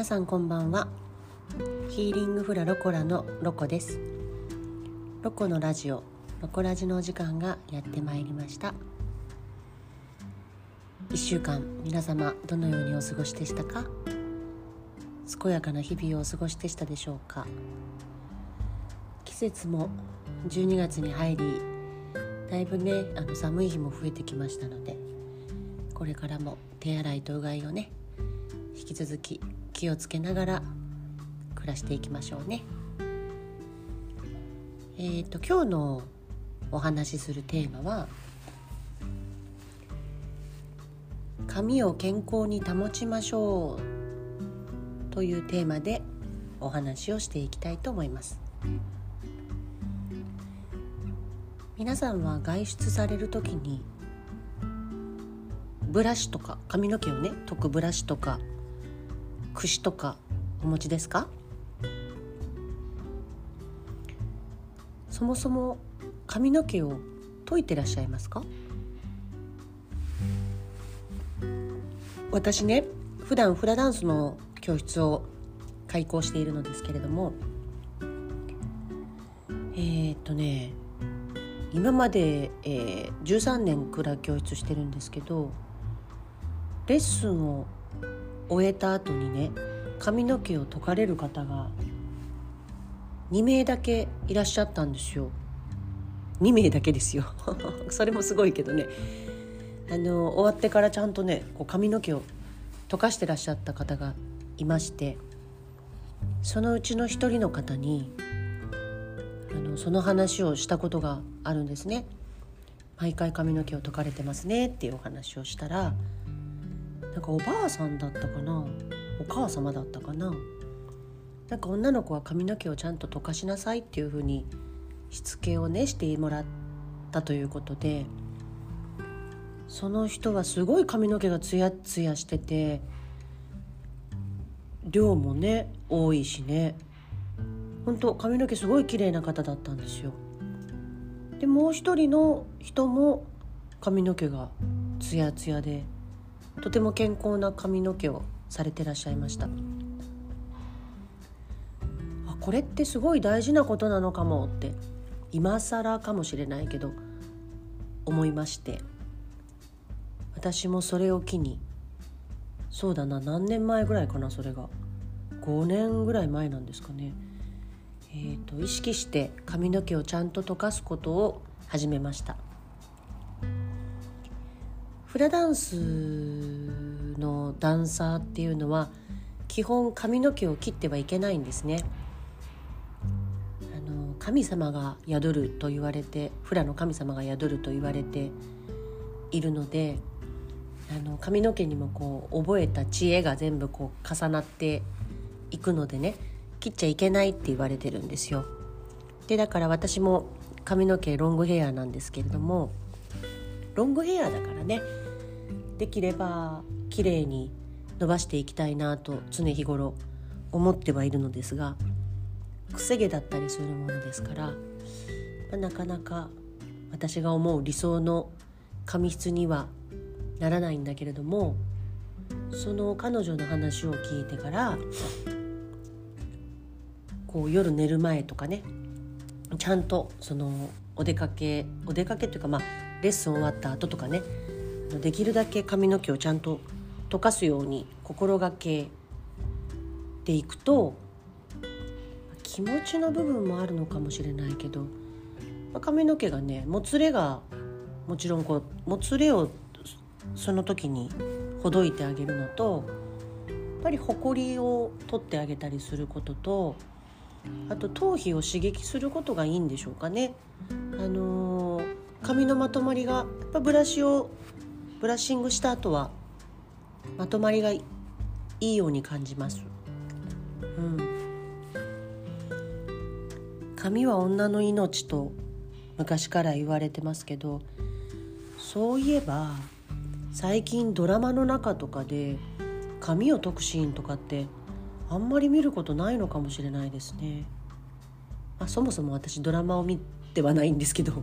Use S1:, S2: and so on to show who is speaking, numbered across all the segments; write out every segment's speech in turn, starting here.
S1: 皆さんこんばんは。ヒーリングフラロコラのロコです。ロコのラジオロコラジのお時間がやってまいりました。1週間皆様どのようにお過ごしでしたか？健やかな日々をお過ごしでしたでしょうか？季節も12月に入りだいぶねあの寒い日も増えてきましたのでこれからも手洗いとうがいをね引き続き気をつけながら暮らしていきましょうね。えーと、今日のお話しするテーマは「髪を健康に保ちましょう」というテーマでお話をしていきたいと思います。皆さんは外出される時にブラシとか髪の毛をね解くブラシとか櫛とかお持ちですか？そもそも髪の毛を解いてらっしゃいますか？私ね普段フラダンスの教室を開講しているのですけれどもえー、っとね今まで、えー、13年くらい教室してるんですけどレッスンを終えた後にね髪の毛を解かれる方が2名だけいらっしゃったんですよ。2名だけですよ。それもすごいけどね。あの終わってからちゃんとねこう髪の毛を溶かしてらっしゃった方がいましてそのうちの一人の方にあのその話をしたことがあるんですね。毎回髪の毛を解かれてますねっていうお話をしたらなんかおばあさんだったかな？お母様だったかな？なんか女の子は髪の毛をちゃんと溶かしなさいっていうふうにしつけをねしてもらったということでその人はすごい髪の毛がツヤツヤしてて量もね多いしね。本当髪の毛すごい綺麗な方だったんですよ。でもう一人の人も髪の毛がツヤツヤでとても健康な髪の毛をされてらっしゃいました。あこれってすごい大事なことなのかもって今更かもしれないけど思いまして。私もそれを機にそうだな何年前ぐらいかなそれが。5年ぐらい前なんですかね。えーと、と意識して髪の毛をちゃんと溶かすことを始めました。フラダンスのダンサーっていうのは基本髪の毛を切ってはいけないんですね。あの神様が宿ると言われてフラの神様が宿ると言われているのであの髪の毛にもこう覚えた知恵が全部こう重なっていくのでね切っちゃいけないって言われてるんですよ。でだから私も髪の毛ロングヘアなんですけれどもロングヘアだからねできれば綺麗に伸ばしていきたいなと常日頃思ってはいるのですがくせ毛だったりするものですから、まあ、なかなか私が思う理想の髪質にはならないんだけれどもその彼女の話を聞いてからこう夜寝る前とかねちゃんとそのお出かけお出かけというかまあレッスン終わった後とかねできるだけ髪の毛をちゃんと溶かすように心がけていくと気持ちの部分もあるのかもしれないけどま髪の毛がねもつれがもちろんこうもつれをその時にほどいてあげるのとやっぱりほこりを取ってあげたりすることとあと頭皮を刺激することがいいんでしょうかね。あのー、髪のまとまりがやっぱブラシをブラッシングした後はまとまりがいいように感じます。うん、髪は女の命と昔から言われてますけどそういえば最近ドラマの中とかで髪を解くシーンとかってあんまり見ることないのかもしれないですね。あそもそも私ドラマを見てはないんですけど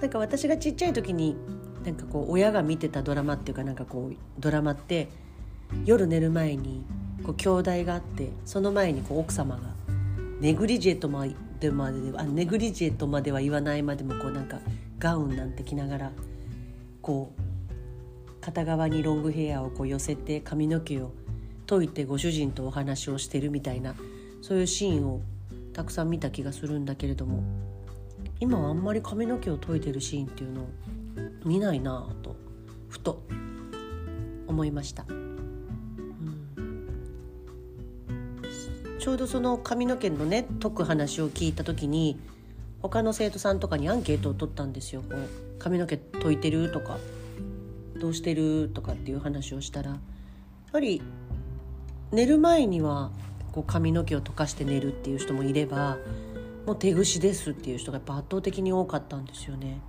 S1: なんか私がちっちゃい時になんかこう親が見てたドラマっていうかなんかこうドラマって夜寝る前にこう兄弟があってその前にこう奥様がネグリジェとまでまであネグリジェとまでは言わないまでもこうなんかガウンなんて着ながらこう片側にロングヘアをこう寄せて髪の毛を解いてご主人とお話をしてるみたいなそういうシーンをたくさん見た気がするんだけれども今はあんまり髪の毛を解いてるシーンっていうのを見ないなぁとふと思いました、うん、ちょうどその髪の毛のね解く話を聞いた時に他の生徒さんとかにアンケートを取ったんですよ。こう髪の毛解いてるとかどうしてるとかっていう話をしたらやっぱり寝る前にはこう髪の毛を溶かして寝るっていう人もいればもう手ぐしですっていう人がやっぱ圧倒的に多かったんですよね。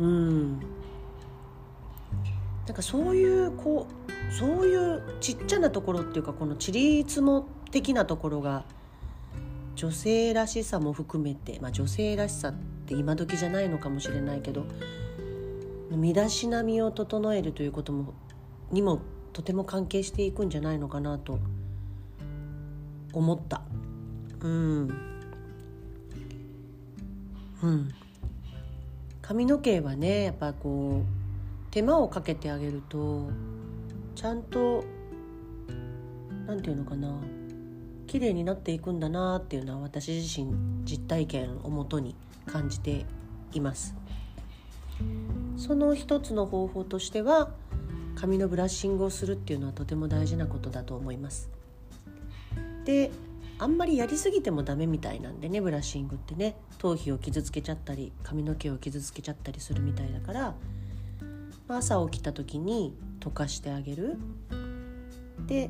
S1: うん。なんかそういうこうそういうちっちゃなところっていうかこのちりつも的なところが女性らしさも含めて、まあ、女性らしさって今時じゃないのかもしれないけど身だしなみを整えるということもにもとても関係していくんじゃないのかなと思った。うん。うん。髪の毛はねやっぱこう手間をかけてあげるとちゃんと何て言うのかな綺麗になっていくんだなっていうのは私自身実体験をもとに感じています。その一つの方法としては髪のブラッシングをするっていうのはとても大事なことだと思います。であんまりやりすぎてもダメみたいなんでねブラッシングってね。頭皮を傷つけちゃったり髪の毛を傷つけちゃったりするみたいだからま朝起きた時に溶かしてあげる。で、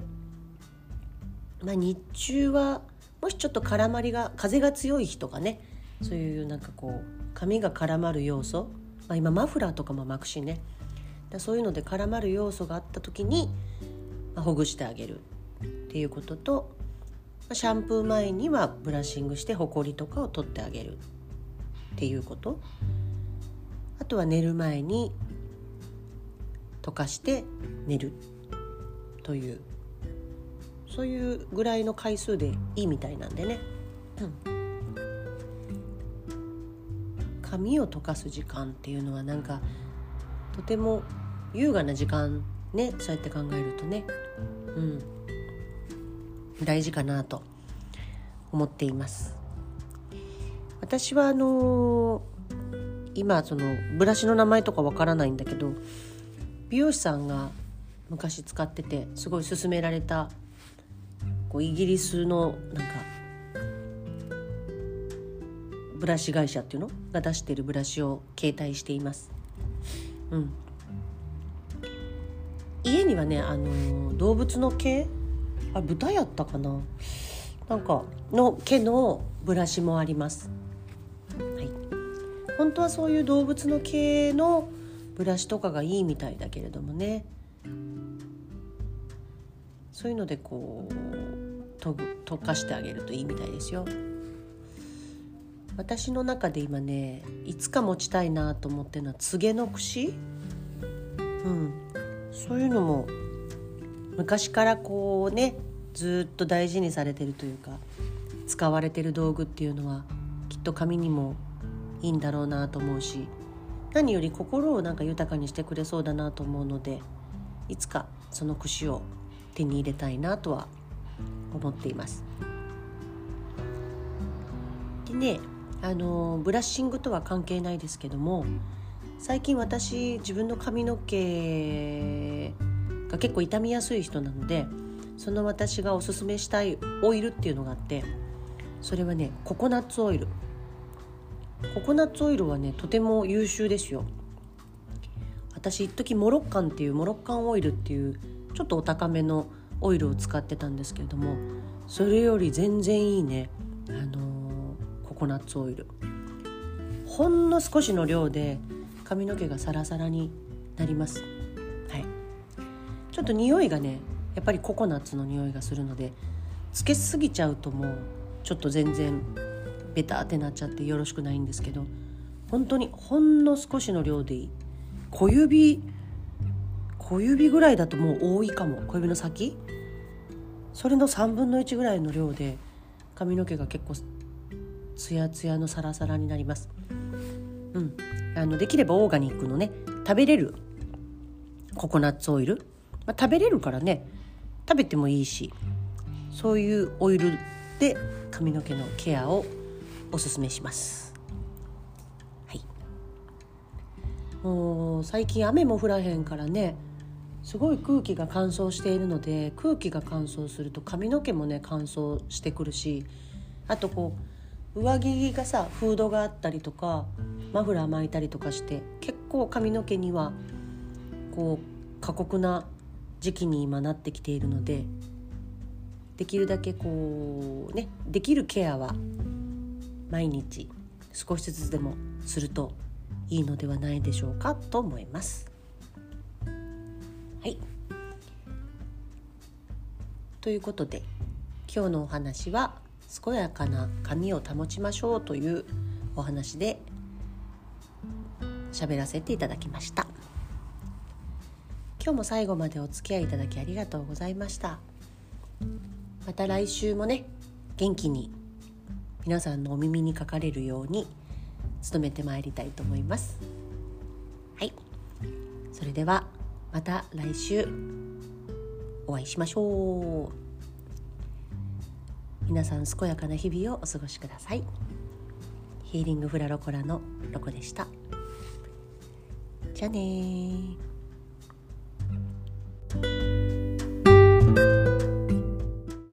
S1: まあ、日中はもしちょっと絡まりが風が強い日とかねそういうなんかこう髪が絡まる要素、まあ、今マフラーとかも巻くしね。だそういうので絡まる要素があった時に、まあ、ほぐしてあげるっていうこととシャンプー前にはブラッシングしてほこりとかを取ってあげるっていうこと。あとは寝る前に溶かして寝るというそういうぐらいの回数でいいみたいなんでね、うん、髪を溶かす時間っていうのはなんかとても優雅な時間ねそうやって考えるとね。うん。大事かなと思っています。私はあのー、今そのブラシの名前とかわからないんだけど美容師さんが昔使っててすごい勧められたこうイギリスのなんかブラシ会社っていうの？が出してるブラシを携帯しています。うん、家にはね、あのー、動物の毛あ豚やったかな。なんかの毛のブラシもあります。はい、本当はそういう動物の毛のブラシとかがいいみたいだけれどもね。そういうのでこう溶かしてあげるといいみたいですよ。私の中で今ねいつか持ちたいなと思ってるのはつげの櫛、うん、そういうのも昔からこうねずっと大事にされてるというか使われてる道具っていうのはきっと紙にもいいんだろうなと思うし何より心をなんか豊かにしてくれそうだなと思うのでいつかその櫛を手に入れたいなとは思っています。でねあのブラッシングとは関係ないですけども最近私自分の髪の毛が結構傷みやすい人なのでその私がおすすめしたいオイルっていうのがあってそれはねココナッツオイル。ココナッツオイルはねとても優秀ですよ。私一時モロッカンっていうモロッカンオイルっていうちょっとお高めのオイルを使ってたんですけれどもそれより全然いいねあのー、ココナッツオイル。ほんの少しの量で髪の毛がサラサラになります。ちょっと匂いがねやっぱりココナッツの匂いがするのでつけすぎちゃうともうちょっと全然ベタってなっちゃってよろしくないんですけど本当にほんの少しの量でいい。小指小指ぐらいだともう多いかも。小指の先。それの3分の1ぐらいの量で髪の毛が結構ツヤツヤのサラサラになります。うん、あのできればオーガニックのね食べれるココナッツオイル、まあ、食べれるからね食べてもいいしそういうオイルで髪の毛のケアをおすすめします。はい、もう最近雨も降らへんからねすごい空気が乾燥しているので空気が乾燥すると髪の毛もね乾燥してくるしあとこう上着がさフードがあったりとかマフラー巻いたりとかして結構髪の毛にはこう過酷な時期に今なってきているのでできるだけこうねできるケアは毎日少しずつでもするといいのではないでしょうかと思います。はいということで今日のお話は健やかな髪を保ちましょうというお話で喋らせていただきました今日も最後までお付き合いいただきありがとうございました。また来週もね元気に皆さんのお耳にかかれるように努めてまいりたいと思います。はい。それではまた来週お会いしましょう。皆さん健やかな日々をお過ごしください。ヒーリングフラロコラのロコでした。じゃあね